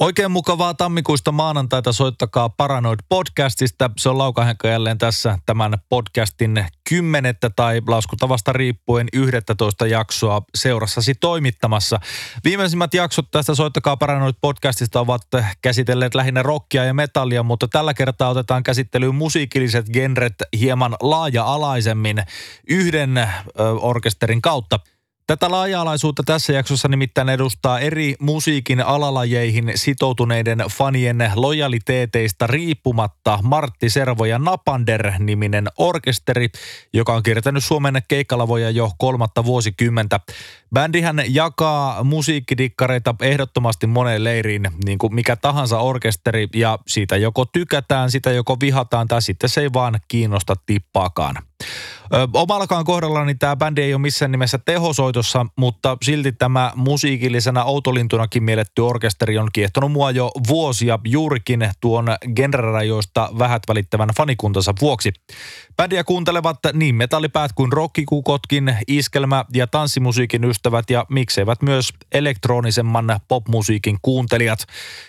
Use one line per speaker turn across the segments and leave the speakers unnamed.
Oikein mukavaa tammikuista maanantaita soittakaa Paranoid podcastista. Se on Laukahenka jälleen tässä tämän podcastin kymmenettä tai laskutavasta riippuen 11 jaksoa seurassasi toimittamassa. Viimeisimmät jaksot tästä Soittakaa Paranoid podcastista ovat käsitelleet lähinnä rockia ja metallia, mutta tällä kertaa otetaan käsittelyyn musiikilliset genret hieman laaja-alaisemmin yhden ö, orkesterin kautta – Tätä laaja-alaisuutta tässä jaksossa nimittäin edustaa eri musiikin alalajeihin sitoutuneiden fanien lojaliteeteista riippumatta Martti Servo ja Napander-niminen orkesteri, joka on kiertänyt Suomen keikkalavoja jo kolmatta vuosikymmentä. Bändihän jakaa musiikkidikkareita ehdottomasti moneen leiriin, niin kuin mikä tahansa orkesteri, ja siitä joko tykätään, sitä joko vihataan, tai sitten se ei vaan kiinnosta tippaakaan. Omallakaan kohdallani tämä bändi ei ole missään nimessä tehosoitossa, mutta silti tämä musiikillisena outolintunakin mielletty orkesteri on kiehtonut mua jo vuosia juurikin tuon genrerajoista vähät välittävän fanikuntansa vuoksi. Bändiä kuuntelevat niin metallipäät kuin rockikukotkin, iskelmä- ja tanssimusiikin ystävät ja mikseivät myös elektronisemman popmusiikin kuuntelijat.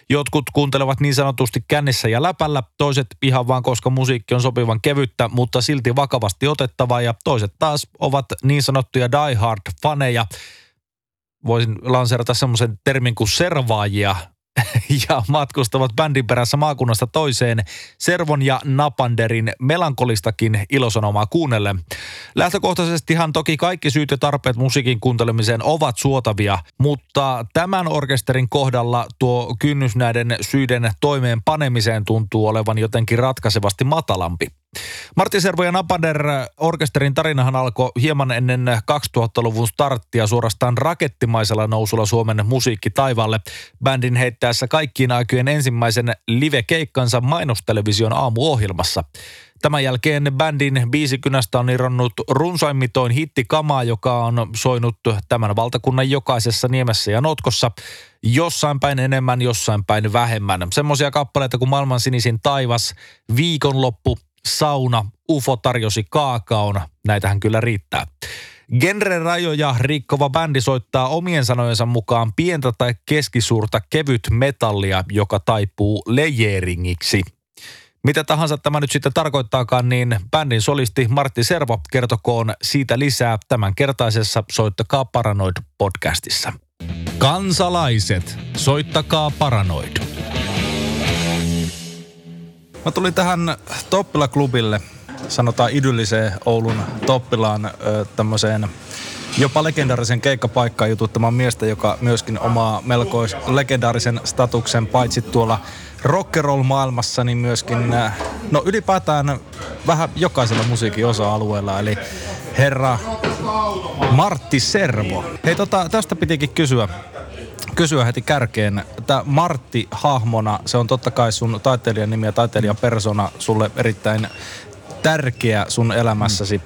Jotkut kuuntelevat niin sanotusti kännissä ja läpällä, toiset ihan vaan koska musiikki on sopivan kevyttä, mutta silti vakavasti otettavaa ja toiset taas ovat niin sanottuja die hard faneja. Voisin lanseerata semmoisen termin kuin servaajia, ja matkustavat bändin perässä maakunnasta toiseen Servon ja Napanderin melankolistakin ilosanomaa kuunnellen. Lähtökohtaisestihan toki kaikki syyt ja tarpeet musiikin kuuntelemiseen ovat suotavia, mutta tämän orkesterin kohdalla tuo kynnys näiden syiden toimeen panemiseen tuntuu olevan jotenkin ratkaisevasti matalampi. Martti Servo ja Napader orkesterin tarinahan alkoi hieman ennen 2000-luvun starttia suorastaan rakettimaisella nousulla Suomen musiikkitaivaalle. Bändin heittäessä kaikkiin aikojen ensimmäisen live-keikkansa mainostelevision aamuohjelmassa. Tämän jälkeen bändin biisikynästä on irronnut runsaimmitoin hittikamaa, joka on soinut tämän valtakunnan jokaisessa niemessä ja notkossa. Jossain päin enemmän, jossain päin vähemmän. Semmoisia kappaleita kuin Maailman sinisin taivas, Viikonloppu, sauna, UFO tarjosi kaakaon. Näitähän kyllä riittää. Genre-rajoja rikkova bändi soittaa omien sanojensa mukaan pientä tai keskisuurta kevyt metallia, joka taipuu lejeringiksi. Mitä tahansa tämä nyt sitten tarkoittaakaan, niin bändin solisti Martti Servo kertokoon siitä lisää tämän kertaisessa Soittakaa Paranoid podcastissa. Kansalaiset, soittakaa Paranoid. Mä tulin tähän Toppila-klubille, sanotaan idylliseen Oulun Toppilaan tämmöiseen jopa legendaarisen keikkapaikkaan jututtamaan miestä, joka myöskin omaa melkois legendaarisen statuksen paitsi tuolla rock'n'roll-maailmassa, niin myöskin no ylipäätään vähän jokaisella musiikin osa-alueella, eli herra Martti Servo. Hei tota, tästä pitikin kysyä kysyä heti kärkeen. Tämä Martti hahmona, se on totta kai sun taiteilijan nimi ja taiteilijan persona sulle erittäin tärkeä sun elämässäsi. Mm.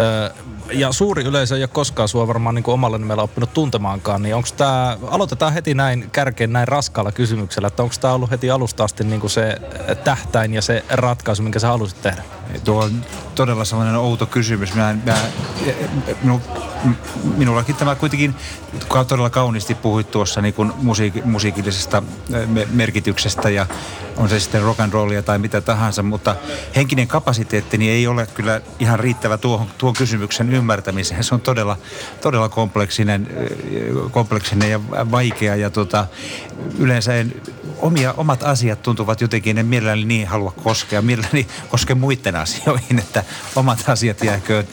Ö, ja suuri yleisö ei ole koskaan sua varmaan niin omalla nimellä oppinut tuntemaankaan, niin onko tämä, aloitetaan heti näin kärkeen näin raskaalla kysymyksellä, että onko tämä ollut heti alusta asti niin se tähtäin ja se ratkaisu, minkä sä halusit tehdä?
Tuo on todella sellainen outo kysymys. Mä, mä, minu, minullakin tämä kuitenkin todella kauniisti puhuit tuossa niin kuin musiik, musiikillisesta merkityksestä ja on se sitten rock and rollia tai mitä tahansa, mutta henkinen kapasiteettini ei ole kyllä ihan riittävä tuohon, tuon kysymyksen ymmärtämiseen. Se on todella, todella kompleksinen, kompleksinen ja vaikea ja tota, yleensä en, omia, omat asiat tuntuvat jotenkin, en mielelläni niin halua koskea, mielelläni koske muiden asioihin, että omat asiat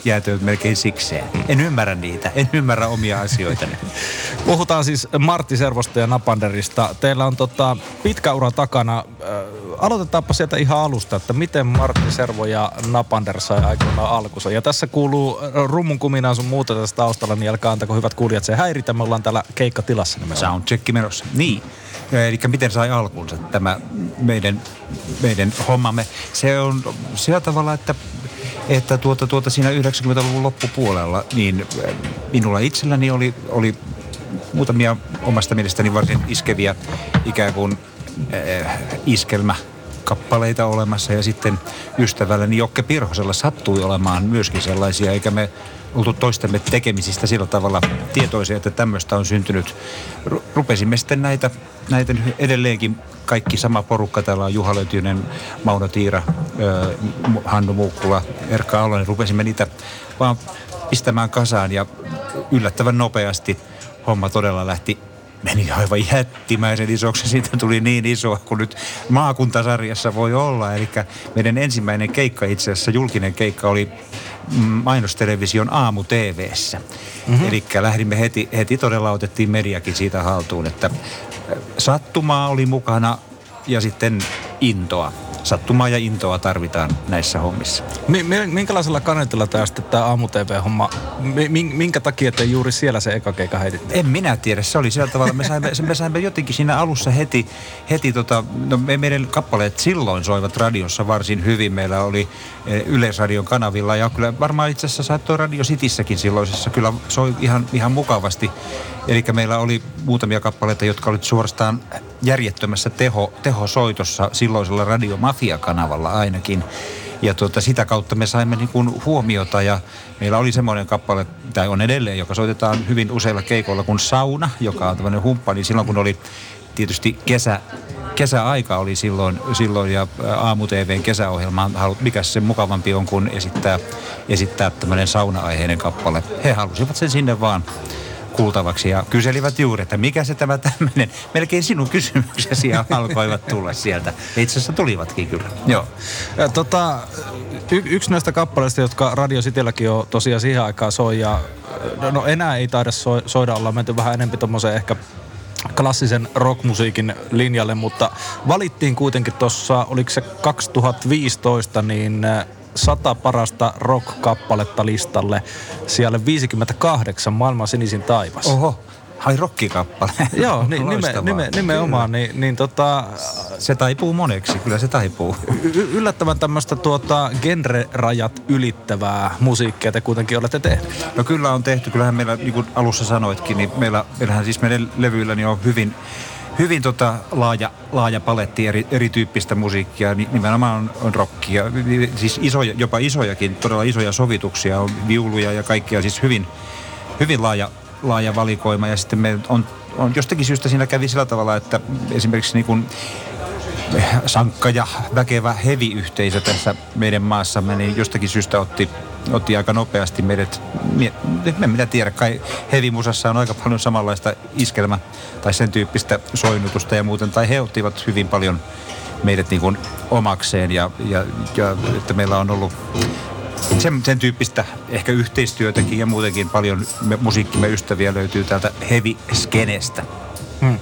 jäätööt melkein sikseen. En ymmärrä niitä, en ymmärrä omia asioita.
Puhutaan siis Martti Servosta ja Napanderista. Teillä on tota pitkä ura takana. Äh, aloitetaanpa sieltä ihan alusta, että miten Martti Servo ja Napander sai aikoinaan alkunsa. Ja tässä kuuluu rummun kuminaan sun muuta tästä taustalla, niin älkää antako hyvät kuulijat se häiritä. Me ollaan täällä keikkatilassa
nimenomaan. Soundcheck menossa. Niin. Eli miten sai alkunsa tämä meidän, meidän hommamme. Se on sillä tavalla, että että tuota, tuota siinä 90-luvun loppupuolella, niin minulla itselläni oli, oli muutamia omasta mielestäni varsin iskeviä ikään kuin äh, iskelmä kappaleita olemassa ja sitten ystävälläni Jokke Pirhosella sattui olemaan myöskin sellaisia, eikä me oltu toistemme tekemisistä sillä tavalla tietoisia, että tämmöistä on syntynyt. Rupesimme sitten näitä, näitä edelleenkin kaikki sama porukka. Täällä on Juha Löytynen, Mauno Tiira, Hannu Muukkula, Erkka Alonen. Rupesimme niitä vaan pistämään kasaan ja yllättävän nopeasti homma todella lähti meni aivan jättimäisen isoksi. Siitä tuli niin iso kuin nyt maakuntasarjassa voi olla. Eli meidän ensimmäinen keikka itse asiassa, julkinen keikka oli mainostelevision aamu TVssä. Mm-hmm. Eli lähdimme heti, heti todella otettiin mediakin siitä haltuun, että sattumaa oli mukana ja sitten intoa sattumaa ja intoa tarvitaan näissä hommissa.
Minkälaisella kanetilla tämä sitten tämä aamu TV-homma, minkä takia te juuri siellä se eka keikka heititte?
En minä tiedä, se oli sillä tavalla, me saimme, me saimme jotenkin siinä alussa heti, heti tota, no me, meidän kappaleet silloin soivat radiossa varsin hyvin. Meillä oli eh, Yleisradion kanavilla ja kyllä varmaan itse asiassa saattoi Radio Cityssäkin silloisessa kyllä soi ihan, ihan mukavasti. Eli meillä oli muutamia kappaleita, jotka olivat suorastaan järjettömässä teho, tehosoitossa silloisella Radio Mafia-kanavalla ainakin. Ja tuota, sitä kautta me saimme niin kuin huomiota ja meillä oli semmoinen kappale, tai on edelleen, joka soitetaan hyvin useilla keikoilla kuin Sauna, joka on tämmöinen humppa, niin silloin kun oli tietysti kesä, kesäaika oli silloin, silloin ja aamu TVn kesäohjelma, mikä se mukavampi on kuin esittää, esittää tämmöinen sauna-aiheinen kappale. He halusivat sen sinne vaan kuultavaksi ja kyselivät juuri, että mikä se tämä tämmöinen, melkein sinun kysymyksesi alkoivat tulla sieltä. Itse asiassa tulivatkin kyllä.
Joo. Ja, tota, y- yksi näistä kappaleista, jotka Radio Citylläkin on tosiaan siihen aikaan soi ja no enää ei taida so- soida, ollaan menty vähän enemmän tuommoiseen ehkä klassisen rockmusiikin linjalle, mutta valittiin kuitenkin tuossa, oliko se 2015, niin sata parasta rock-kappaletta listalle. Siellä 58 maailman sinisin taivas.
Oho. Hai rockikappale.
Joo, niin, nime, nime, nimenomaan. Niin, niin tota,
se taipuu moneksi, kyllä se taipuu.
Y- yllättävän tämmöistä tuota, genre-rajat ylittävää musiikkia te kuitenkin olette tehneet.
No kyllä on tehty. Kyllähän meillä, niin kuin alussa sanoitkin, niin meillä, meillähän siis meidän levyillä niin on hyvin hyvin tota laaja, laaja paletti eri, erityyppistä musiikkia, nimenomaan on, on rockia, siis isoja, jopa isojakin, todella isoja sovituksia, on viuluja ja kaikkea, siis hyvin, hyvin laaja, laaja valikoima. Ja sitten me on, on jostakin syystä siinä kävi sillä tavalla, että esimerkiksi niin kuin sankka ja väkevä hevi-yhteisö tässä meidän maassamme, niin jostakin syystä otti, otti aika nopeasti meidät, en minä tiedä, kai hevimusassa on aika paljon samanlaista iskelmä tai sen tyyppistä soinnutusta ja muuten, tai he ottivat hyvin paljon meidät niin kuin omakseen ja, ja, ja että meillä on ollut sen, sen tyyppistä ehkä yhteistyötäkin ja muutenkin paljon me, musiikkimme ystäviä löytyy täältä heavy-skenestä. Hmm.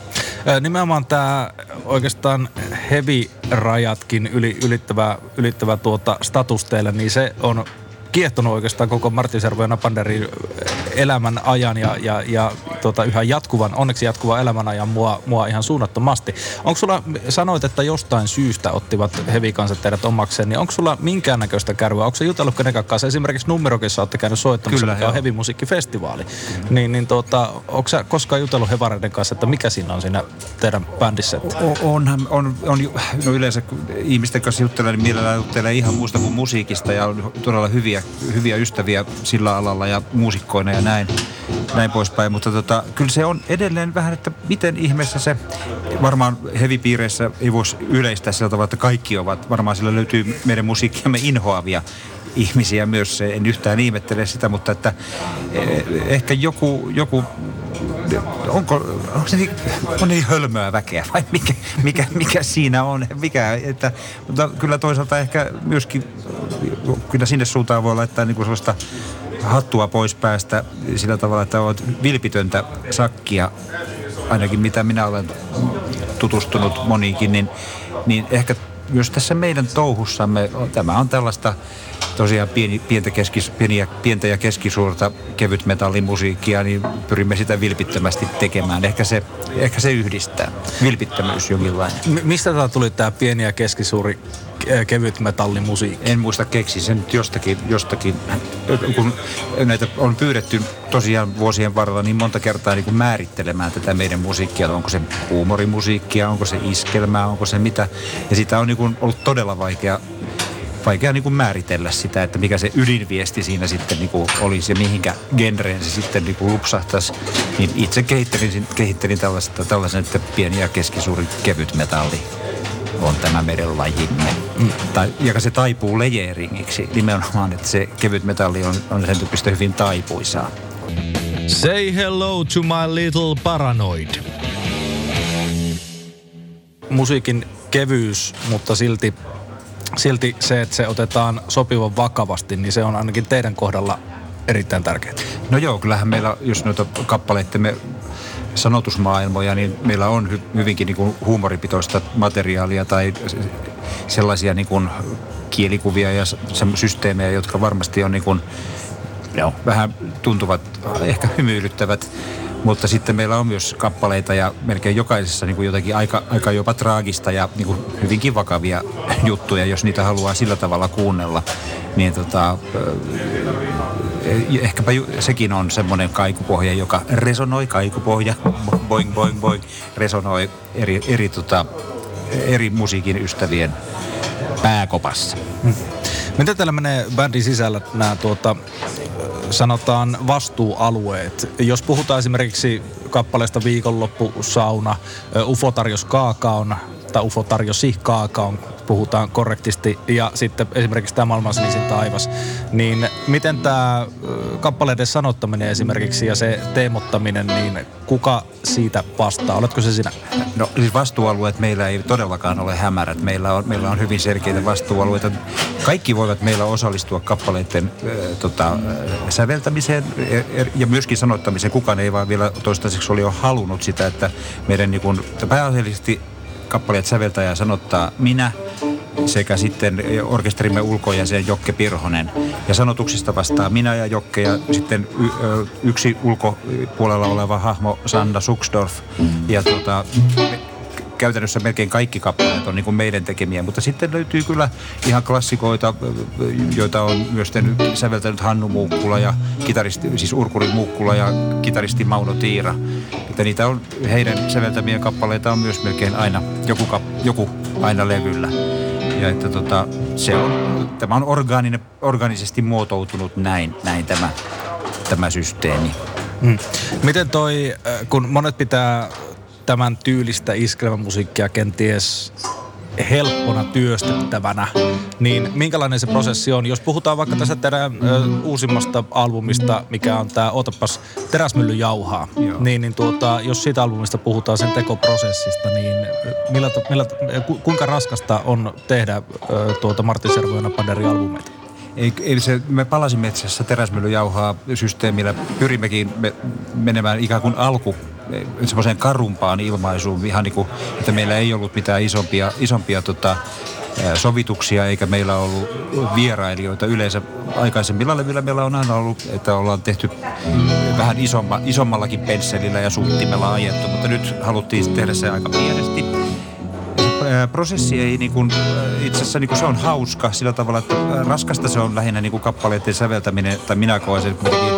Nimenomaan tämä oikeastaan heavy-rajatkin yli, ylittävä, ylittävä tuota status teille, niin se on kiehtonut oikeastaan koko Martti Servo ja Napanderin elämän ajan ja, ja, ja tota, yhä jatkuvan, onneksi jatkuvan elämän ajan mua, mua ihan suunnattomasti. Onko sulla, sanoit, että jostain syystä ottivat hevikansat teidät omakseen, niin onko sulla minkäännäköistä kärryä? Onko se jutellut kenenkään kanssa? Esimerkiksi Numerokissa olette käynyt soittamassa, Kyllä, mikä on hevimusiikkifestivaali. Mm. Niin, niin tota, onko sä koskaan jutellut hevareiden kanssa, että mikä siinä on siinä teidän bändissä?
Onhan, on, on, no yleensä kun ihmisten kanssa juttelee, niin mielellään juttelee ihan muusta kuin musiikista ja on todella hyviä, hyviä ystäviä sillä alalla ja muusikkoina ja näin, näin poispäin. Mutta tota, kyllä se on edelleen vähän, että miten ihmeessä se, varmaan hevipiireissä ei voisi yleistää sillä tavalla, että kaikki ovat, varmaan sillä löytyy meidän musiikkiamme inhoavia ihmisiä myös, en yhtään ihmettele sitä, mutta että eh, ehkä joku, joku onko, onko se niin, on niin hölmöä väkeä vai mikä, mikä, mikä siinä on? Mikä, että, mutta kyllä toisaalta ehkä myöskin, kyllä sinne suuntaan voi laittaa niin kuin sellaista hattua pois päästä sillä tavalla, että olet vilpitöntä sakkia, ainakin mitä minä olen tutustunut moniinkin, niin, niin ehkä myös tässä meidän touhussamme, tämä on tällaista tosiaan pieni, pientä, keskis, pieniä, pientä ja keskisuurta kevytmetallimusiikkia, niin pyrimme sitä vilpittömästi tekemään. Ehkä se, ehkä se yhdistää. Vilpittömyys jonkinlainen.
M- mistä tämä tuli tämä pieni ja keskisuuri kevyt metallimusiikki?
En muista keksi sen jostakin, jostakin, kun näitä on pyydetty tosiaan vuosien varrella niin monta kertaa niin kuin määrittelemään tätä meidän musiikkia. Onko se huumorimusiikkia, onko se iskelmää, onko se mitä. Ja sitä on niin kuin ollut todella vaikea vaikea niin kuin määritellä sitä, että mikä se ydinviesti siinä sitten niin kuin olisi ja mihinkä genreen se sitten niin kuin lupsahtaisi. Niin itse kehittelin, kehittelin tällaista, tällaisen, että pieni ja keskisuuri kevyt metalli on tämä meidän lajimme. Mm. Tai, ja se taipuu lejeringiksi nimenomaan, että se kevyt metalli on, on sen tyyppistä hyvin taipuisaa.
Say hello to my little paranoid. Musiikin kevyys, mutta silti silti se, että se otetaan sopivan vakavasti, niin se on ainakin teidän kohdalla erittäin tärkeää.
No joo, kyllähän meillä, jos noita kappaleittemme sanotusmaailmoja, niin meillä on hy- hyvinkin niin kuin huumoripitoista materiaalia tai sellaisia niin kuin kielikuvia ja systeemejä, jotka varmasti on niin kuin, joo, vähän tuntuvat, ehkä hymyilyttävät mutta sitten meillä on myös kappaleita ja melkein jokaisessa niin kuin jotakin aika, aika jopa traagista ja niin kuin hyvinkin vakavia juttuja, jos niitä haluaa sillä tavalla kuunnella. Niin tota, eh, ehkäpä sekin on semmoinen kaikupohja, joka resonoi, kaikupohja, boing, boing, boing, resonoi eri, eri, tota, eri musiikin ystävien pääkopassa. Hmm.
Miten täällä menee bändin sisällä nämä tuota, sanotaan vastuualueet. Jos puhutaan esimerkiksi kappaleesta Viikonloppusauna, UFO tarjosi kaakaon, tai UFO tarjosi kaakaon, puhutaan korrektisti, ja sitten esimerkiksi tämä maailman sinisin taivas, niin miten tämä kappaleiden sanottaminen esimerkiksi ja se teemottaminen, niin kuka siitä vastaa? Oletko se sinä?
No siis vastuualueet meillä ei todellakaan ole hämärät. Meillä on, meillä on hyvin selkeitä vastuualueita. Kaikki voivat meillä osallistua kappaleiden äh, tota, äh, säveltämiseen er, ja myöskin sanottamiseen. Kukaan ei vaan vielä toistaiseksi ole jo halunnut sitä, että meidän niin kun, pääasiallisesti kappaleet säveltää ja sanottaa minä sekä sitten orkesterimme ulkojäsen Jokke Pirhonen. Ja sanotuksista vastaa minä ja Jokke ja sitten y- yksi ulkopuolella oleva hahmo Sanda Suksdorf. Ja tuota, käytännössä melkein kaikki kappaleet on niin kuin meidän tekemiä, mutta sitten löytyy kyllä ihan klassikoita, joita on myös tehnyt, säveltänyt Hannu Muukkula ja kitaristi, siis Urkuri Muukkula ja kitaristi Mauno Tiira. Että niitä on, heidän säveltämiä kappaleita on myös melkein aina, joku, joku aina levyllä. Ja että tota, se on, tämä on orgaaninen, organisesti muotoutunut näin, näin tämä, tämä systeemi.
Hmm. Miten toi, äh, kun monet pitää tämän tyylistä iskelmämusiikkia kenties helppona työstettävänä, niin minkälainen se prosessi on? Jos puhutaan vaikka tästä teidän ö, uusimmasta albumista, mikä on tämä Otapas teräsmylly jauhaa, Joo. niin, niin tuota, jos siitä albumista puhutaan sen tekoprosessista, niin millä, millä, ku, kuinka raskasta on tehdä ö, tuota Martin Servoina Panderi albumeita?
Ei, ei se, me palasimme itse asiassa teräsmyllyjauhaa systeemillä. Pyrimmekin me, menemään ikään kuin alku semmoiseen karumpaan ilmaisuun, ihan niin kuin, että meillä ei ollut mitään isompia, isompia tota, sovituksia, eikä meillä ollut vierailijoita yleensä. Aikaisemmilla levyillä meillä on aina ollut, että ollaan tehty vähän isomma, isommallakin pensselillä ja suuttimella ajettu, mutta nyt haluttiin tehdä se aika pienesti. Prosessi ei niin kuin, itse asiassa niin kuin se on hauska sillä tavalla, että raskasta se on lähinnä niin kuin kappaleiden säveltäminen, tai minä koen sen kuitenkin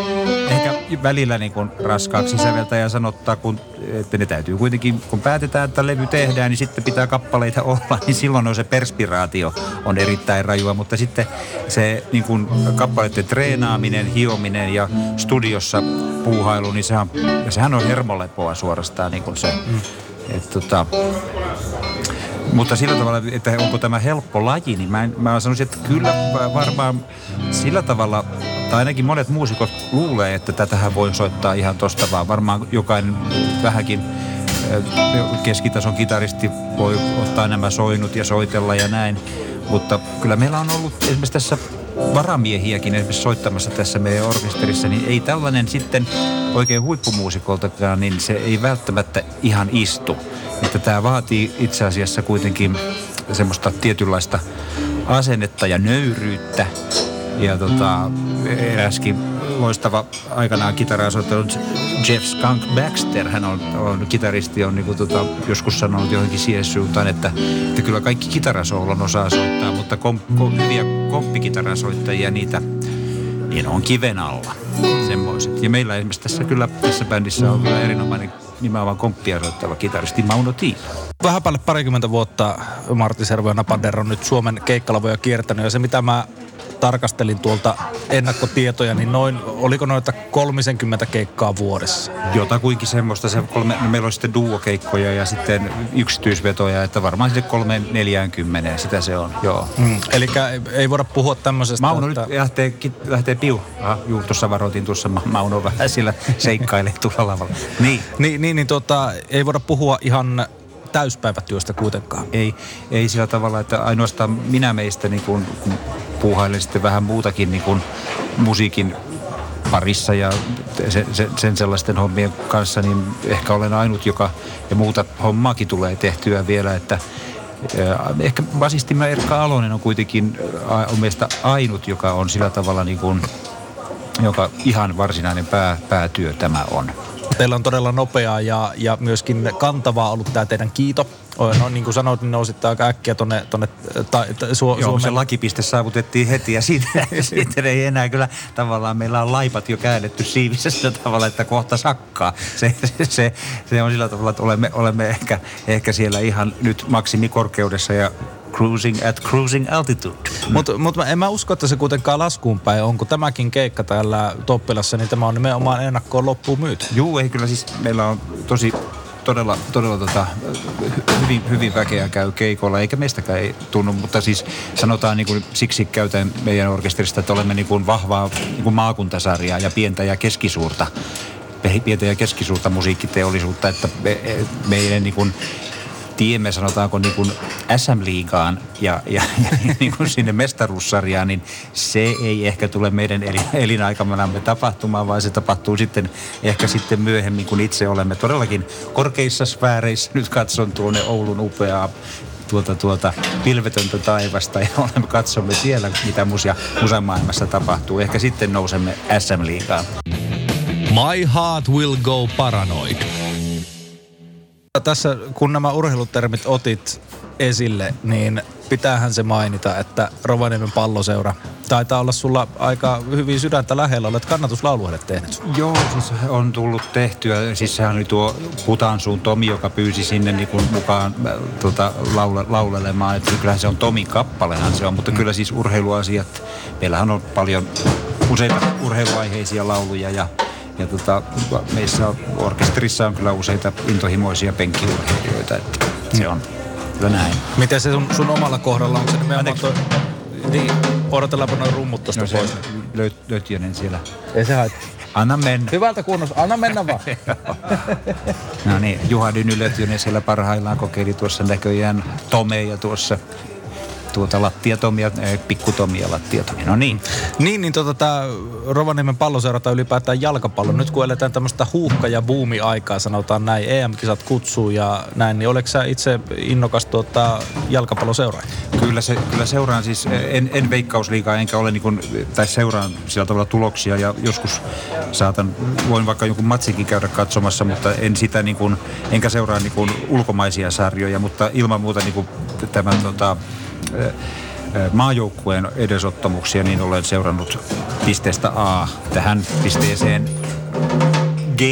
välillä niin kuin raskaaksi säveltäjä sanottaa, kun, että ne täytyy kuitenkin, kun päätetään, että levy tehdään, niin sitten pitää kappaleita olla, niin silloin on se perspiraatio on erittäin rajua, mutta sitten se niin kuin kappaleiden treenaaminen, hiominen ja studiossa puuhailu, niin sehän, ja sehän on hermolepoa suorastaan niin kuin se, mm. että tota, mutta sillä tavalla, että onko tämä helppo laji, niin mä, mä sanoisin, että kyllä varmaan sillä tavalla tai ainakin monet muusikot luulee, että tätähän voi soittaa ihan tosta vaan. Varmaan jokainen vähänkin keskitason kitaristi voi ottaa nämä soinut ja soitella ja näin. Mutta kyllä meillä on ollut esimerkiksi tässä varamiehiäkin esimerkiksi soittamassa tässä meidän orkesterissa, niin ei tällainen sitten oikein huippumuusikoltakaan, niin se ei välttämättä ihan istu. Että tämä vaatii itse asiassa kuitenkin semmoista tietynlaista asennetta ja nöyryyttä. Ja tota, eräskin loistava aikanaan kitaraa soittanut Jeff Skunk Baxter, hän on, on kitaristi, on niin kuin, tota, joskus sanonut johonkin siihen suuntaan, että, että kyllä kaikki kitarasoolon osaa soittaa, mutta kom, kom, hyviä komppikitarasoittajia niitä niin on kiven alla. Semmoiset. Ja meillä esimerkiksi tässä kyllä tässä bändissä on kyllä erinomainen nimenomaan komppia soittava kitaristi Mauno Tiila.
Vähän päälle parikymmentä vuotta Martti Servo ja Napader on nyt Suomen keikkalavoja kiertänyt. Ja se mitä mä tarkastelin tuolta ennakkotietoja, niin noin, oliko noita 30 keikkaa vuodessa?
Jotakuinkin semmoista. Se kolme, no meillä on sitten duokeikkoja ja sitten yksityisvetoja, että varmaan sitten kolme neljäänkymmeneen, sitä se on, joo.
Mm, eli ei voida puhua tämmöisestä,
Mauno että... nyt lähtee, lähtee piu. Aha, juu, tuossa varoitin tuossa Mauno vähän sillä seikkailee tuolla lavalla.
Niin. niin, niin, niin tota, ei voida puhua ihan täyspäivätyöstä kuitenkaan.
Ei, ei sillä tavalla, että ainoastaan minä meistä niin kun, kun puuhailen sitten vähän muutakin niin kun musiikin parissa ja sen, sen, sen sellaisten hommien kanssa, niin ehkä olen ainut, joka ja muuta hommaakin tulee tehtyä vielä, että Ehkä basistimme Erkka Alonen on kuitenkin on meistä ainut, joka on sillä tavalla niin kuin, joka ihan varsinainen pää, päätyö tämä on.
Teillä on todella nopeaa ja, ja myöskin kantavaa ollut tämä teidän kiito. No, niin kuin sanoit, niin nousitte aika äkkiä tuonne, tonne ta, ta, Su-
Joo, Suomen... se lakipiste saavutettiin heti ja siitä, siitä ei enää kyllä tavallaan meillä on laipat jo käännetty siivissä sillä tavalla, että kohta sakkaa. Se, se, se, se on sillä tavalla, että olemme, olemme ehkä, ehkä siellä ihan nyt maksimikorkeudessa ja cruising at cruising altitude.
Mutta mut en mä usko, että se kuitenkaan laskuun päin on, kun tämäkin keikka täällä Toppilassa, niin tämä on nimenomaan ennakkoon loppuun myyty.
Juu, ei kyllä siis meillä on tosi todella, todella tota, hyvin, hyvin väkeä käy keikolla, eikä meistäkään ei tunnu, mutta siis sanotaan niin kuin, siksi käytän meidän orkesterista, että olemme niin kuin vahvaa niin kuin maakuntasarjaa ja pientä ja keskisuurta pientä ja keskisuurta musiikkiteollisuutta, että me, meidän niin kuin, tiemme sanotaanko niin kuin SM-liigaan ja, ja, ja niin kuin sinne mestaruussarjaan, niin se ei ehkä tule meidän elinaikanamme tapahtumaan, vaan se tapahtuu sitten ehkä sitten myöhemmin, kun itse olemme todellakin korkeissa sfääreissä. Nyt katson tuonne Oulun upeaa tuota, tuota pilvetöntä taivasta ja olemme, katsomme siellä, mitä musia, musamaailmassa tapahtuu. Ehkä sitten nousemme SM-liigaan.
My heart will go paranoid. Tässä kun nämä urheilutermit otit esille, niin pitäähän se mainita, että Rovaniemen palloseura taitaa olla sulla aika hyvin sydäntä lähellä. Olet kannatuslauluedet tehnyt.
Joo, siis on tullut tehtyä. Siis sehän oli tuo Putansuun Tomi, joka pyysi sinne niin kuin mukaan äh, tuota, laule, laulelemaan. Että kyllähän se on Tomin kappalehan se on, mutta mm. kyllä siis urheiluasiat. Meillähän on paljon useita urheiluaiheisia lauluja ja ja tota, meissä orkesterissa on kyllä useita intohimoisia penkkiurheilijoita, että se on kyllä näin.
Miten se sun, sun omalla kohdalla, on se nimenomaan toi, niin, odotellaanpa noin rummut tuosta no, pois.
Löyt, löytiönen siellä.
Ei se haittaa.
Anna mennä.
Hyvältä kunnossa, anna mennä vaan.
no niin, Juha Dyny siellä parhaillaan kokeili tuossa näköjään Tomeja tuossa tuota lattiatomia, eh, pikkutomia lattiatomia. No niin.
Niin, niin tota, tämä Rovaniemen palloseura tai ylipäätään jalkapallo. Nyt kun eletään tämmöistä huuhka- ja buumi-aikaa, sanotaan näin, EM-kisat kutsuu ja näin, niin oletko sä itse innokas tuota jalkapalloseuraaja?
Kyllä, se, kyllä seuraan siis, en, en veikkausliikaa enkä ole niin kuin, tai seuraan sillä tavalla tuloksia ja joskus saatan, voin vaikka jonkun matsikin käydä katsomassa, mutta en sitä niin kuin, enkä seuraa niin kuin ulkomaisia sarjoja, mutta ilman muuta niin kuin tämän tota, maajoukkueen edesottamuksia, niin olen seurannut pisteestä A tähän pisteeseen G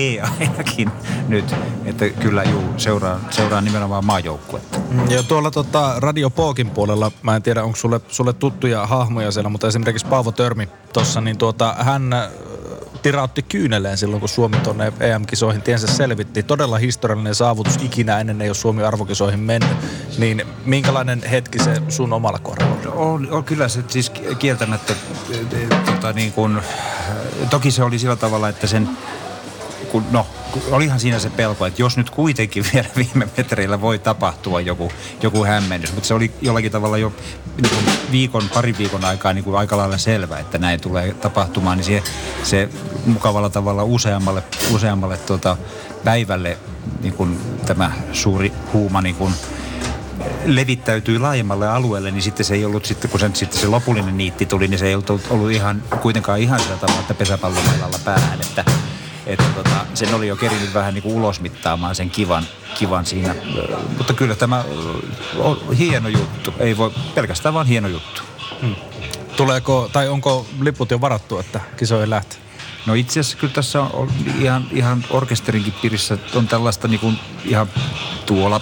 ainakin nyt, että kyllä juu, seuraan, seuraan nimenomaan maajoukkuetta.
Ja tuolla tota, Radio Pookin puolella, mä en tiedä onko sulle, sulle tuttuja hahmoja siellä, mutta esimerkiksi Paavo Törmi tuossa, niin tuota, hän tirautti kyyneleen silloin, kun Suomi tuonne EM-kisoihin tiensä selvitti. Todella historiallinen saavutus ikinä ennen ei ole Suomi arvokisoihin mennyt. Niin minkälainen hetki se sun omalla kohdalla
on? On, kyllä se siis kieltämättä, tota, niin kun, toki se oli sillä tavalla, että sen kun, no, olihan siinä se pelko, että jos nyt kuitenkin vielä viime metreillä voi tapahtua joku, joku hämmennys, mutta se oli jollakin tavalla jo niin kuin viikon, parin viikon aikaa niin kuin aika lailla selvä, että näin tulee tapahtumaan, niin se, se mukavalla tavalla useammalle, useammalle tuota, päivälle niin kuin tämä suuri huuma niin kuin levittäytyi laajemmalle alueelle, niin sitten se ei ollut, sitten kun sen, sitten se lopullinen niitti tuli, niin se ei ollut, ollut ihan, kuitenkaan ihan sillä tavalla, että pesäpallomailalla päähän, että että tota, sen oli jo kerinyt vähän niin kuin ulosmittaamaan sen kivan, kivan siinä. Mutta kyllä tämä on hieno juttu. Ei voi pelkästään vaan hieno juttu. Hmm.
Tuleeko, tai onko liput jo varattu, että kisoihin lähtee?
No itse asiassa kyllä tässä on ihan, ihan orkesterinkin piirissä on tällaista niin kuin ihan tuolla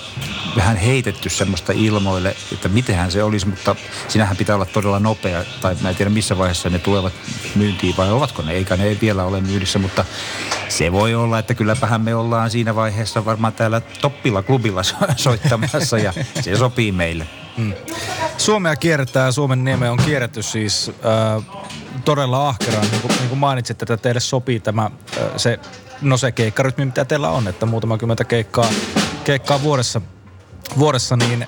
vähän heitetty semmoista ilmoille, että mitenhän se olisi, mutta sinähän pitää olla todella nopea, tai mä en tiedä missä vaiheessa ne tulevat myyntiin vai ovatko ne, eikä ne ei vielä ole myynnissä, mutta se voi olla, että kylläpähän me ollaan siinä vaiheessa varmaan täällä Toppilla klubilla soittamassa ja se sopii meille. Hmm.
Suomea kierretään, Suomen nieme on kierretty siis äh, todella ahkeraan, niin kuin, niin kuin mainitsit, että teille sopii tämä äh, se, no se keikkarytmi, mitä teillä on, että muutama kymmentä keikkaa, keikkaa vuodessa, vuodessa, niin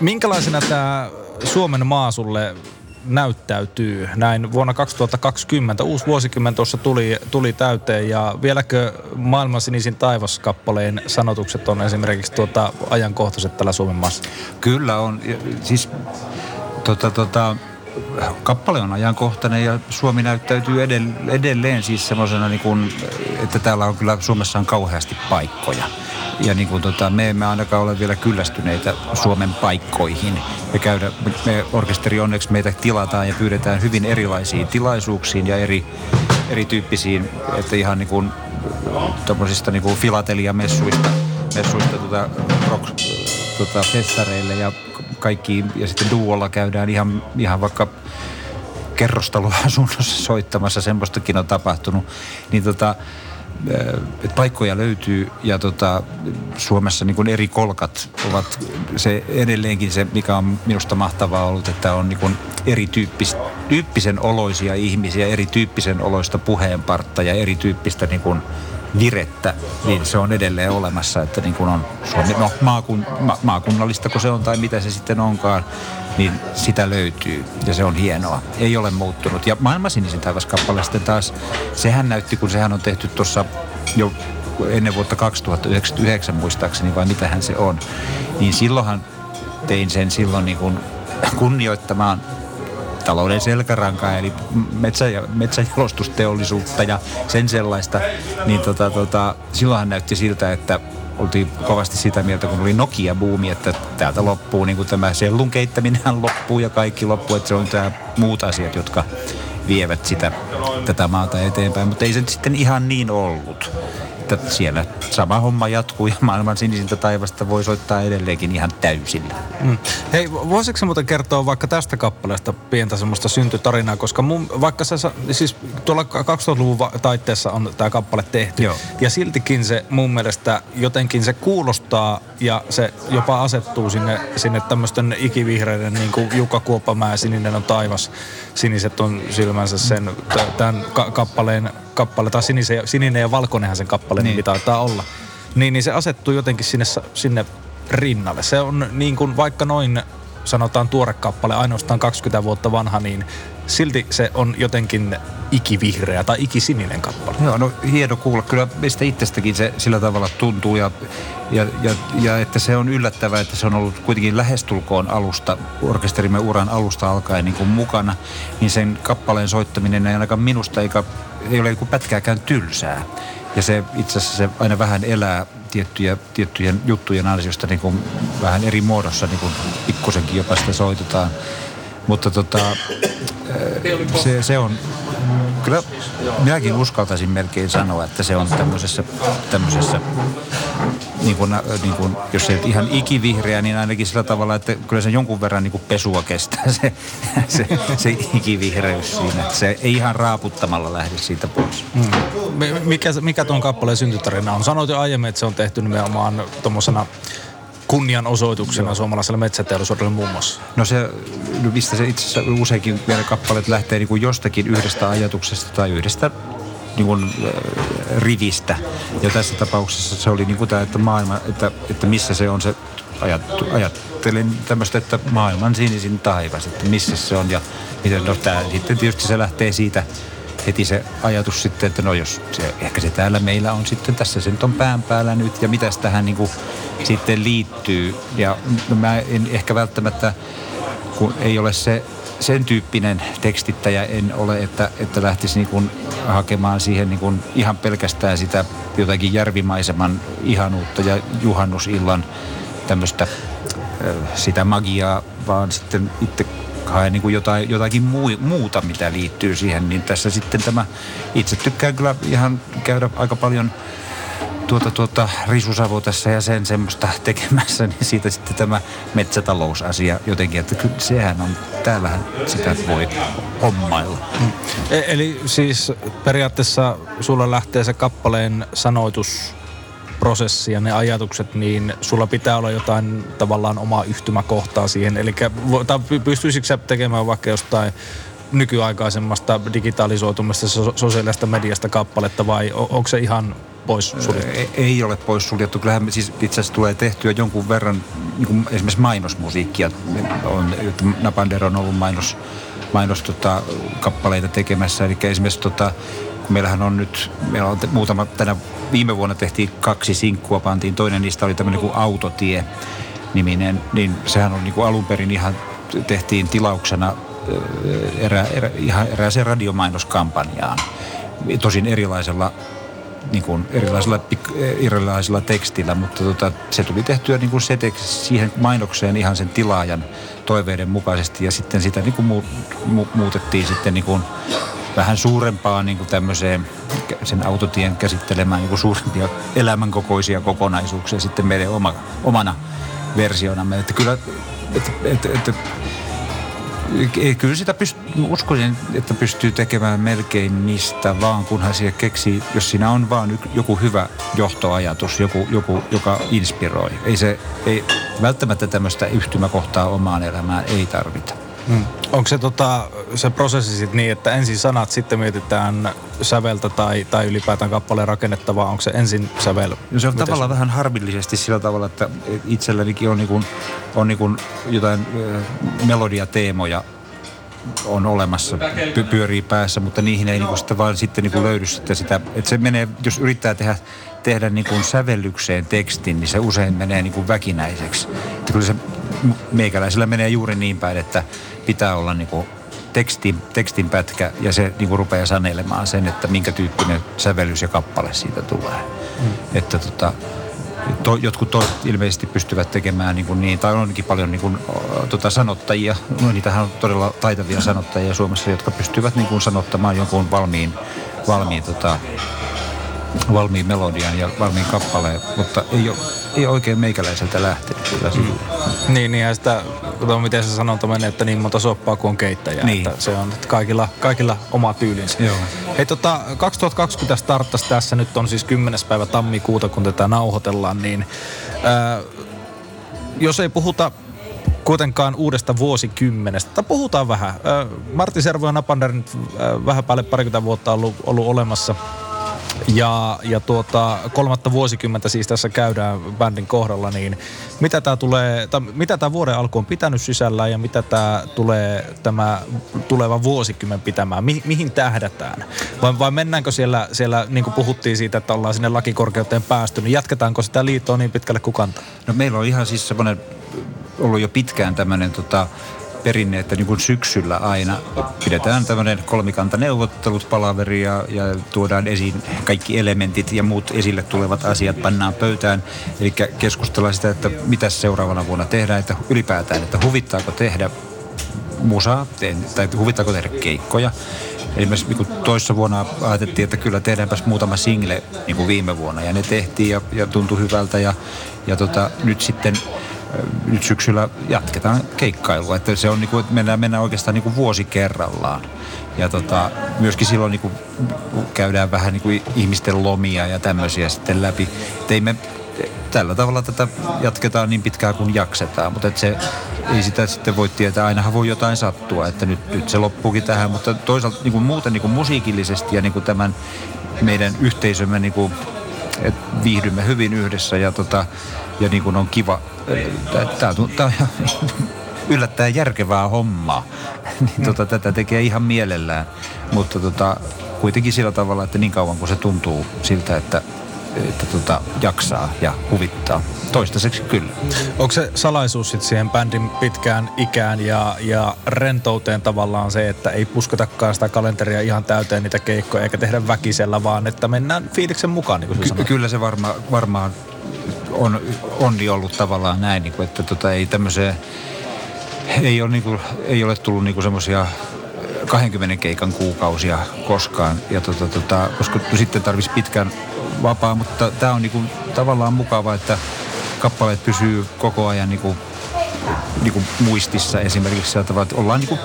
minkälaisena tämä Suomen maa sulle näyttäytyy näin vuonna 2020. Uusi vuosikymmen tuossa tuli, tuli täyteen ja vieläkö maailman sinisin taivaskappaleen sanotukset on esimerkiksi tuota ajankohtaiset tällä Suomen maassa?
Kyllä on. Siis tota, tota, kappale on ajankohtainen ja Suomi näyttäytyy edelleen siis semmoisena, niin että täällä on kyllä Suomessa on kauheasti paikkoja. Ja niin kuin tota, me emme ainakaan ole vielä kyllästyneitä Suomen paikkoihin. Me, käydä, me orkesteri onneksi meitä tilataan ja pyydetään hyvin erilaisiin tilaisuuksiin ja eri, erityyppisiin, että ihan niin kuin tuommoisista niin kuin filateliamessuista messuista tota, rock, tota, festareille ja kaikkiin. Ja sitten duolla käydään ihan, ihan vaikka kerrostaloasunnossa soittamassa, semmoistakin on tapahtunut. Niin tota, että paikkoja löytyy ja tota, Suomessa niin kuin eri kolkat ovat se edelleenkin se, mikä on minusta mahtavaa ollut, että on niin kuin erityyppisen oloisia ihmisiä, erityyppisen oloista puheenpartta ja erityyppistä niin kuin virettä, niin se on edelleen olemassa, että niin kuin on Suomi, no maakun, ma, maakunnallista kun se on tai mitä se sitten onkaan, niin sitä löytyy ja se on hienoa. Ei ole muuttunut. Ja maailman sinisin taivas kappale sitten taas, sehän näytti, kun sehän on tehty tuossa jo ennen vuotta 2099 muistaakseni, vai mitähän se on, niin silloinhan tein sen silloin niin kuin kunnioittamaan talouden selkärankaa, eli metsä- ja, metsäjalostusteollisuutta ja sen sellaista, niin tota, tota, silloinhan näytti siltä, että oltiin kovasti sitä mieltä, kun oli Nokia-buumi, että täältä loppuu niin kuin tämä sellun keittäminen loppuu ja kaikki loppuu, että se on tämä muut asiat, jotka vievät sitä, tätä maata eteenpäin, mutta ei se sitten ihan niin ollut että siellä sama homma jatkuu ja maailman sinisintä taivasta voi soittaa edelleenkin ihan täysillä. Mm.
Hei, voisitko muuten kertoa vaikka tästä kappaleesta pientä semmoista syntytarinaa, koska mun, vaikka se, siis tuolla 2000-luvun taitteessa on tämä kappale tehty, Joo. ja siltikin se mun mielestä jotenkin se kuulostaa ja se jopa asettuu sinne, sinne tämmöisten ikivihreiden niin kuin Jukka Kuopamäe, Sininen on taivas, siniset on silmänsä sen tämän ka- kappaleen kappale, tai sinisen, sininen ja valkoinenhan sen kappale niin. taitaa olla. Niin, niin se asettuu jotenkin sinne, sinne rinnalle. Se on niin kuin vaikka noin sanotaan tuore kappale, ainoastaan 20 vuotta vanha, niin silti se on jotenkin ikivihreä tai ikisininen kappale.
Joo, no hieno kuulla. Kyllä meistä itsestäkin se sillä tavalla tuntuu ja, ja, ja, ja että se on yllättävää, että se on ollut kuitenkin lähestulkoon alusta, orkesterimme uran alusta alkaen niin kuin mukana, niin sen kappaleen soittaminen ei ainakaan minusta eikä ei ole kuin pätkääkään tylsää. Ja se itse asiassa se aina vähän elää tiettyjä, tiettyjen juttujen ansiosta niin kuin vähän eri muodossa, niin kuin pikkusenkin jopa sitä soitetaan. Mutta tota, se, se on, kyllä minäkin uskaltaisin melkein sanoa, että se on tämmöisessä, tämmöisessä niin kuin, niin kuin, jos ei ihan ikivihreä, niin ainakin sillä tavalla, että kyllä se jonkun verran niin kuin pesua kestää se, se, se ikivihreys siinä. Se ei ihan raaputtamalla lähde siitä pois. Hmm.
Mikä, mikä tuon kappaleen syntytarina on? Sanoit jo aiemmin, että se on tehty nimenomaan tuommoisena kunnianosoituksena Joo. suomalaiselle metsäteollisuudelle muun muassa?
No se, no mistä se itse asiassa useinkin vielä kappaleet lähtee niin kuin jostakin yhdestä ajatuksesta tai yhdestä niin kuin, äh, rivistä. Ja tässä tapauksessa se oli niin kuin tämä, että maailma, että, että missä se on se ajattu, ajattelin tämmöistä, että maailman sinisin taivas, että missä se on ja miten, no tämä, sitten tietysti se lähtee siitä heti se ajatus sitten, että no jos se, ehkä se täällä meillä on sitten tässä sen on pään päällä nyt ja mitäs tähän niin kuin sitten liittyy. Ja no mä en ehkä välttämättä, kun ei ole se sen tyyppinen tekstittäjä en ole, että, että lähtisi niin kuin hakemaan siihen niin kuin ihan pelkästään sitä jotakin järvimaiseman ihanuutta ja juhannusillan tämmöistä sitä magiaa, vaan sitten itse haen niin jotain, jotakin muu, muuta, mitä liittyy siihen, niin tässä sitten tämä, itse tykkään kyllä ihan käydä aika paljon – tuota, tuota risusavo tässä ja sen semmoista tekemässä, niin siitä sitten tämä metsätalousasia jotenkin, että kyllä sehän on, täällähän sitä voi hommailla. Mm.
E- eli siis periaatteessa sulla lähtee se kappaleen sanoitus prosessi ja ne ajatukset, niin sulla pitää olla jotain tavallaan omaa yhtymäkohtaa siihen. Eli pystyisikö sä tekemään vaikka jostain nykyaikaisemmasta digitalisoitumista sosiaalista mediasta kappaletta vai onko se ihan pois suljettu?
Ei, ei ole pois suljettu. Kyllähän siis itse asiassa tulee tehtyä jonkun verran niin kuin esimerkiksi mainosmusiikkia. On, Napander on ollut mainos, mainos tota, kappaleita tekemässä. Eli esimerkiksi tota, kun meillähän on nyt, meillä on muutama, tänä viime vuonna tehtiin kaksi sinkkua, pantiin. Toinen niistä oli tämmöinen kuin Autotie niminen, niin sehän on niin kuin alun perin ihan tehtiin tilauksena erä, erä, ihan erääseen radiomainoskampanjaan. Tosin erilaisella niin kuin erilaisilla, erilaisilla tekstillä, mutta tota, se tuli tehtyä niin kuin seteksi siihen mainokseen ihan sen tilaajan toiveiden mukaisesti ja sitten sitä niin kuin mu, mu, muutettiin sitten niin kuin vähän suurempaan niin kuin tämmöiseen sen autotien käsittelemään niin kuin suurempia elämänkokoisia kokonaisuuksia sitten meidän oma, omana versionamme. Että kyllä, että, että, että Kyllä sitä pyst- uskoisin, että pystyy tekemään melkein mistä vaan, kunhan siihen keksii, jos siinä on vaan joku hyvä johtoajatus, joku, joku joka inspiroi. Ei se, ei, välttämättä tämmöistä yhtymäkohtaa omaan elämään ei tarvita.
Hmm. Onko se, tota, se prosessi sit niin, että ensin sanat, sitten mietitään säveltä tai, tai ylipäätään kappaleen rakennettavaa? Onko se ensin sävel?
No se on Miten tavallaan se? vähän harmillisesti sillä tavalla, että itsellänikin on, niin on niin jotain melodiateemoja on olemassa, py- pyörii päässä, mutta niihin ei niinku sitä vaan sitten niinku löydy sitten sitä, että se menee, jos yrittää tehdä, tehdä niinku sävellykseen tekstin, niin se usein menee niinku väkinäiseksi. Että kyllä se meikäläisellä menee juuri niin päin, että pitää olla niinku tekstin, tekstin pätkä ja se niinku rupeaa sanelemaan sen, että minkä tyyppinen sävellys ja kappale siitä tulee. Mm. Että tota, to, jotkut to, ilmeisesti pystyvät tekemään niin, kuin niin tai onkin paljon niin kuin, tota, sanottajia, no niitähän on todella taitavia sanottajia Suomessa, jotka pystyvät niin kuin, sanottamaan jonkun valmiin, valmiin tota, valmiin melodian ja valmiin kappaleen, mutta ei ole, ei oikein meikäläiseltä lähtenyt kyllä mm.
Niin, niin sitä, miten se sanonta menee, että niin monta soppaa kuin on keittäjä. Niin. Että se on että kaikilla, kaikilla oma tyylinsä. Joo. Hei tota, 2020 starttasi tässä, nyt on siis 10. päivä tammikuuta, kun tätä nauhoitellaan, niin ää, jos ei puhuta kuitenkaan uudesta vuosikymmenestä. Tai puhutaan vähän. Martti Servo ja Napander nyt vähän päälle parikymmentä vuotta ollut, ollut olemassa ja, ja tuota, kolmatta vuosikymmentä siis tässä käydään bändin kohdalla, niin mitä tämä tulee, tai mitä tämä vuoden alku on pitänyt sisällä ja mitä tämä tulee tämä tuleva vuosikymmen pitämään? Mi, mihin tähdätään? Vai, vai mennäänkö siellä, siellä, niin kuin puhuttiin siitä, että ollaan sinne lakikorkeuteen päästy, niin jatketaanko sitä liittoa niin pitkälle kuin kantaa?
No meillä on ihan siis semmoinen ollut jo pitkään tämmöinen tota, perinne, että niin kuin syksyllä aina pidetään tämmöinen kolmikantaneuvottelut, palaveri ja, ja tuodaan esiin kaikki elementit ja muut esille tulevat asiat pannaan pöytään. Eli keskustellaan sitä, että mitä seuraavana vuonna tehdään, että ylipäätään, että huvittaako tehdä musaa tai huvittaako tehdä keikkoja. Eli me niin toissa vuonna ajateltiin, että kyllä tehdäänpäs muutama single niin kuin viime vuonna ja ne tehtiin ja, ja tuntui hyvältä ja, ja tota, nyt sitten nyt syksyllä jatketaan keikkailua. Että se on niin kuin, että mennään, mennään oikeastaan niin kuin vuosi kerrallaan. Ja tota, myöskin silloin niin kuin käydään vähän niin kuin ihmisten lomia ja tämmöisiä sitten läpi. Teimme tällä tavalla tätä jatketaan niin pitkään kuin jaksetaan, mutta että se ei sitä sitten voi tietää. Ainahan voi jotain sattua, että nyt, nyt se loppuukin tähän, mutta toisaalta niin kuin muuten niin kuin musiikillisesti ja niin kuin tämän meidän yhteisömme niin kuin, että viihdymme hyvin yhdessä ja, tota, ja niin kuin on kiva Tämä on yllättäen järkevää hommaa. niin tota, tätä tekee ihan mielellään. Mutta tota, kuitenkin sillä tavalla, että niin kauan kun se tuntuu siltä, että että tota, jaksaa ja huvittaa. Toistaiseksi kyllä.
Onko se salaisuus sit siihen bändin pitkään ikään ja, ja rentouteen tavallaan se, että ei pusketakaan sitä kalenteria ihan täyteen niitä keikkoja eikä tehdä väkisellä, vaan että mennään fiiliksen mukaan, niin kuin
Ky- Kyllä se varma, varmaan on onni ollut tavallaan näin, niin kuin, että tota, ei tämmöiseen, ei ole, niin kuin, ei ole tullut niin semmoisia 20 keikan kuukausia koskaan, ja tota, tota, koska sitten tarvitsisi pitkän vapaa, mutta tämä on niin kuin, tavallaan mukava, että kappaleet pysyy koko ajan niin kuin, niin kuin muistissa esimerkiksi sieltä, että ollaan niin kuin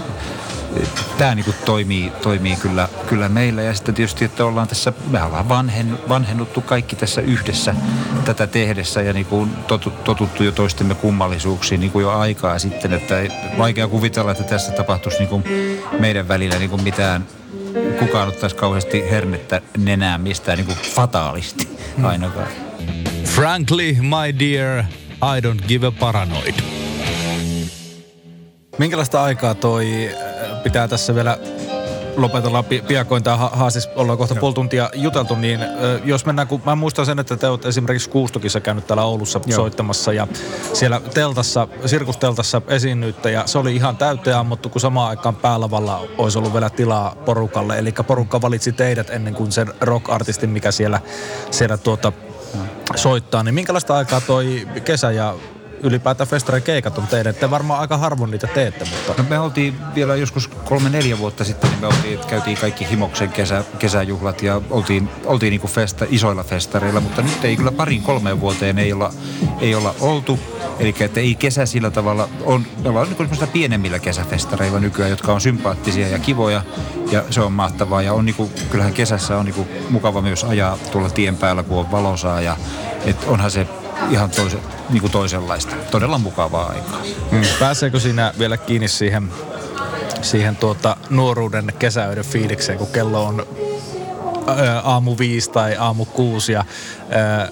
tämä niin toimii, toimii kyllä, kyllä meillä. Ja sitten tietysti, että ollaan tässä, me ollaan vanhen, vanhennuttu kaikki tässä yhdessä tätä tehdessä ja niin kuin totuttu jo toistemme kummallisuuksiin niin kuin jo aikaa sitten. Että vaikea kuvitella, että tässä tapahtuisi niin kuin meidän välillä niin kuin mitään kukaan ottaisi kauheasti hernettä nenää mistään niin kuin fataalisti ainakaan.
Frankly, my dear, I don't give a paranoid. Minkälaista aikaa toi pitää tässä vielä lopetella piakoin tämä haasis, ollaan kohta puoli tuntia juteltu, niin jos mennään, kun mä muistan sen, että te olette esimerkiksi Kuustokissa käynyt täällä Oulussa Joo. soittamassa ja siellä teltassa, sirkusteltassa esiinnyitte ja se oli ihan täyteen ammuttu, kun samaan aikaan päälavalla olisi ollut vielä tilaa porukalle, eli porukka valitsi teidät ennen kuin sen rock-artistin, mikä siellä, siellä tuota, soittaa, niin minkälaista aikaa toi kesä ja ylipäätään festarin keikat on teidän. Te varmaan aika harvoin niitä teette, mutta...
No me oltiin vielä joskus kolme-neljä vuotta sitten, niin me oltiin, että käytiin kaikki Himoksen kesä, kesäjuhlat ja oltiin, oltiin niinku festa, isoilla festareilla, mutta nyt ei kyllä parin kolmeen vuoteen ei olla, ei olla oltu. Eli että ei kesä sillä tavalla, on, me ollaan niin pienemmillä kesäfestareilla nykyään, jotka on sympaattisia ja kivoja ja se on mahtavaa. Ja on niinku, kyllähän kesässä on niinku mukava myös ajaa tuolla tien päällä, kun on valosaa ja et onhan se ihan toise, niin kuin toisenlaista. Todella mukavaa aikaa.
Hmm. Pääseekö siinä vielä kiinni siihen, siihen tuota nuoruuden kesäöiden fiilikseen, kun kello on aamu viisi tai aamu kuusi ja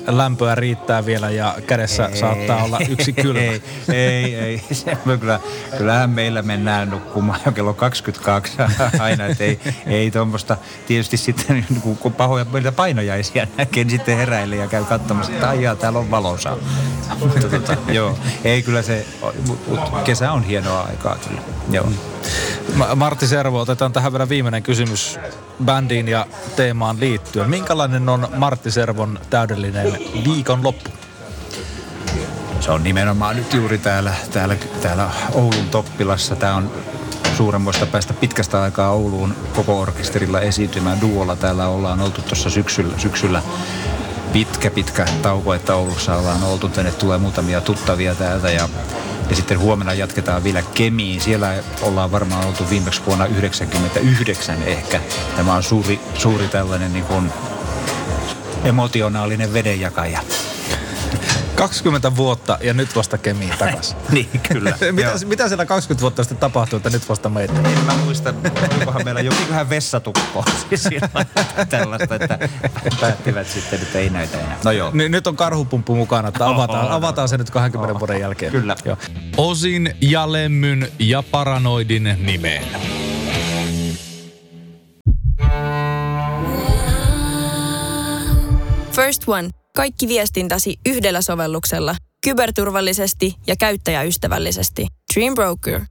lämpöä riittää vielä ja kädessä ei, saattaa olla yksi kylmä.
Ei, ei, ei. Se, kyllä, kyllähän meillä mennään nukkumaan jo kello 22 aina, että ei, ei tuommoista. Tietysti sitten kun pahoja meiltä painojaisia näkee, niin sitten heräilee ja käy katsomassa, että aijaa, täällä on valossa. mutta tota, joo, ei kyllä se, kesä on hienoa aikaa kyllä. Joo.
Martti Servo, otetaan tähän vielä viimeinen kysymys bändiin ja teemaan liittyen. Minkälainen on Martti Servon täydellinen viikonloppu?
Se on nimenomaan nyt juuri täällä, täällä, täällä Oulun Toppilassa. Tämä on suuremmoista päästä pitkästä aikaa Ouluun koko orkesterilla esiintymään. Duolla täällä ollaan oltu tuossa syksyllä, syksyllä pitkä, pitkä tauko, että Oulussa ollaan oltu. Tänne tulee muutamia tuttavia täältä ja ja sitten huomenna jatketaan vielä Kemiin. Siellä ollaan varmaan oltu viimeksi vuonna 1999 ehkä. Tämä on suuri, suuri tällainen niin kuin emotionaalinen vedenjakaja.
20 vuotta ja nyt vasta Kemiin takas.
niin, kyllä.
mitä, mitä siellä 20 vuotta sitten tapahtui, että nyt vasta meitä?
En mä muista, onkohan meillä jokin vessatukko siis tällaista, että päättivät sitten, että ei näitä enää.
No joo. N- nyt on karhupumppu mukana, että avataan, oh, avataan se nyt 20 oh, vuoden jälkeen.
Kyllä. Joo.
Osin ja Lemmyn ja Paranoidin nimeen.
First One kaikki viestintäsi yhdellä sovelluksella, kyberturvallisesti ja käyttäjäystävällisesti. Dream Broker.